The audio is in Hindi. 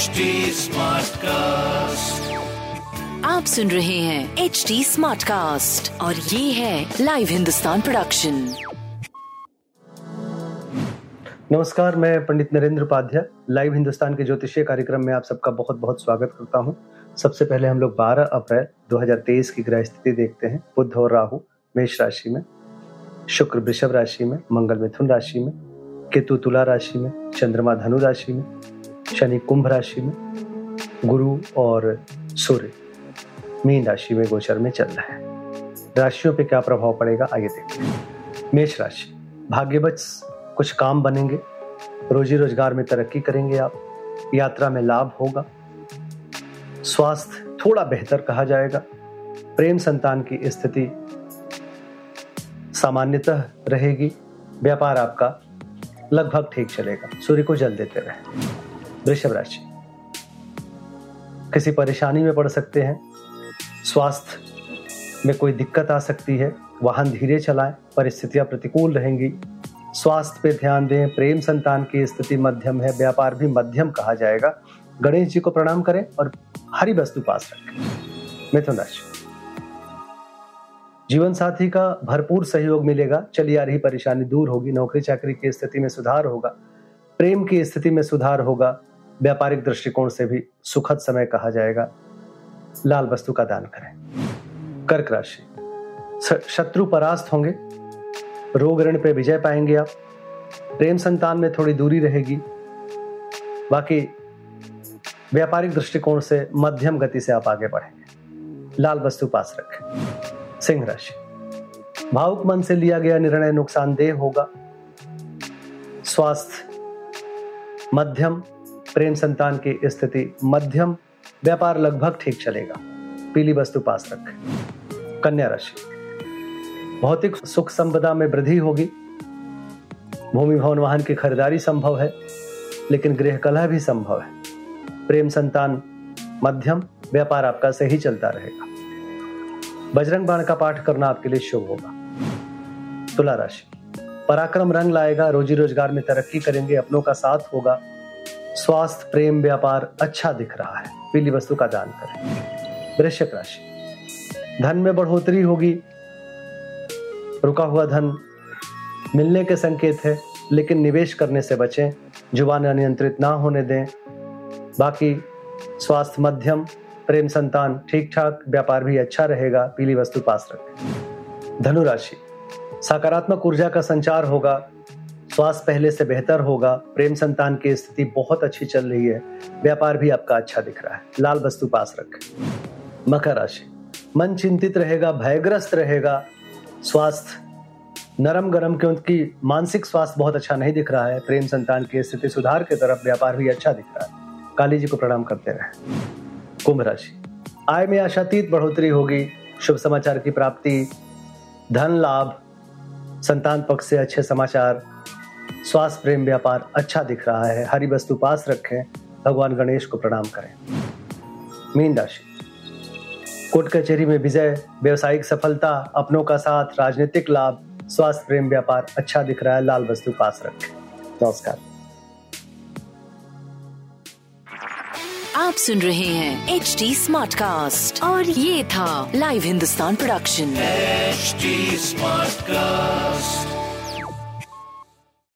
HD Smartcast. आप सुन रहे हैं एच डी स्मार्ट कास्ट और ये है लाइव हिंदुस्तान प्रोडक्शन नमस्कार मैं पंडित नरेंद्र उपाध्याय लाइव हिंदुस्तान के ज्योतिषीय कार्यक्रम में आप सबका बहुत बहुत स्वागत करता हूँ। सबसे पहले हम लोग 12 अप्रैल 2023 की ग्रह स्थिति देखते हैं। बुद्ध और राहु मेष राशि में शुक्र वृषभ राशि में मंगल मिथुन राशि में केतु तुला राशि में चंद्रमा धनु राशि में शनि कुंभ राशि में, गुरु और सूर्य मीन राशि में गोचर में चल रहा है। राशियों पे क्या प्रभाव पड़ेगा, आइए देखते हैं। मेष राशि, भाग्यवश कुछ काम बनेंगे, रोजी रोज़गार में तरक्की करेंगे आप, यात्रा में लाभ होगा, स्वास्थ्य थोड़ा बेहतर कहा जाएगा, प्रेम संतान की स्थिति सामान्यतः रहेगी, व्यापार आपका लगभग ठीक चलेगा, सूर्य को जल देते रहे। वृषभ राशि। किसी परेशानी में पड़ सकते हैं। स्वास्थ्य में कोई दिक्कत आ सकती है। वाहन धीरे चलाएँ, परिस्थितियाँ प्रतिकूल रहेंगी। स्वास्थ्य पे ध्यान दें, प्रेम संतान की स्थिति मध्यम है, व्यापार भी मध्यम कहा जाएगा। गणेश जी को प्रणाम करें और हरी वस्तु पास रखें। मिथुन राशि। जीवन साथी का भरपूर सहयोग मिलेगा। चली आ रही परेशानी दूर होगी। नौकरी चाकरी की स्थिति में सुधार होगा। प्रेम की स्थिति में सुधार होगा। व्यापारिक दृष्टिकोण से भी सुखद समय कहा जाएगा। लाल वस्तु का दान करें। कर्क राशि। शत्रु परास्त होंगे। रोग ऋण पे विजय पाएँगे आप। प्रेम संतान में थोड़ी दूरी रहेगी। बाकी व्यापारिक दृष्टिकोण से मध्यम गति से आप आगे बढ़ेंगे। लाल वस्तु पास रखें। सिंह राशि। भावुक मन से लिया गया निर्णय नुकसानदेह होगा। स्वास्थ्य मध्यम प्रेम संतान की स्थिति मध्यम, व्यापार लगभग ठीक चलेगा। पीली वस्तु पास रखें कन्या राशि। भौतिक सुख संपदा में वृद्धि होगी। भूमि भवन वाहन की खरीदारी संभव है, लेकिन गृह कलह भी संभव है। प्रेम संतान मध्यम, व्यापार आपका सही चलता रहेगा। बजरंग बाण का पाठ करना आपके लिए शुभ होगा। तुला राशि। पराक्रम रंग लाएगा, रोजी रोज़गार में तरक्की करेंगे, अपनों का साथ होगा। स्वास्थ्य, प्रेम, व्यापार अच्छा दिख रहा है। पीली वस्तु का दान करें। वृश्चिक राशि। धन में बढ़ोतरी होगी। रुका हुआ धन मिलने के संकेत है, लेकिन निवेश करने से बचें। ज़ुबान अनियंत्रित ना होने दें। बाकी स्वास्थ्य, मध्यम, प्रेम, संतान ठीक ठाक व्यापार भी अच्छा रहेगा। पीली वस्तु पास रखें। धनुराशि। सकारात्मक ऊर्जा का संचार होगा। स्वास्थ्य पहले से बेहतर होगा, प्रेम संतान की स्थिति बहुत अच्छी चल रही है, व्यापार भी आपका अच्छा दिख रहा है। लाल वस्तु पास रखें। मकर राशि। मन चिंतित रहेगा, भयग्रस्त रहेगा। स्वास्थ्य नरम गरम, क्योंकि मानसिक स्वास्थ्य बहुत अच्छा नहीं दिख रहा है। प्रेम संतान की स्थिति सुधार की तरफ़ व्यापार भी अच्छा दिख रहा है। काली जी को प्रणाम करते रहे। कुंभ राशि। आय में आशातीत बढ़ोतरी होगी। शुभ समाचार की प्राप्ति। धन लाभ। संतान पक्ष से अच्छे समाचार। स्वास्थ्य प्रेम व्यापार अच्छा दिख रहा है हरी वस्तु पास रखें भगवान गणेश को प्रणाम करें। मीन राशि। कोर्ट कचहरी में विजय व्यवसायिक सफलता अपनों का साथ राजनीतिक लाभ स्वास्थ्य प्रेम व्यापार अच्छा दिख रहा है लाल वस्तु पास रखें। नमस्कार। आप सुन रहे हैं एच डी स्मार्ट कास्ट और ये था live Hindustan production HD Smartcast.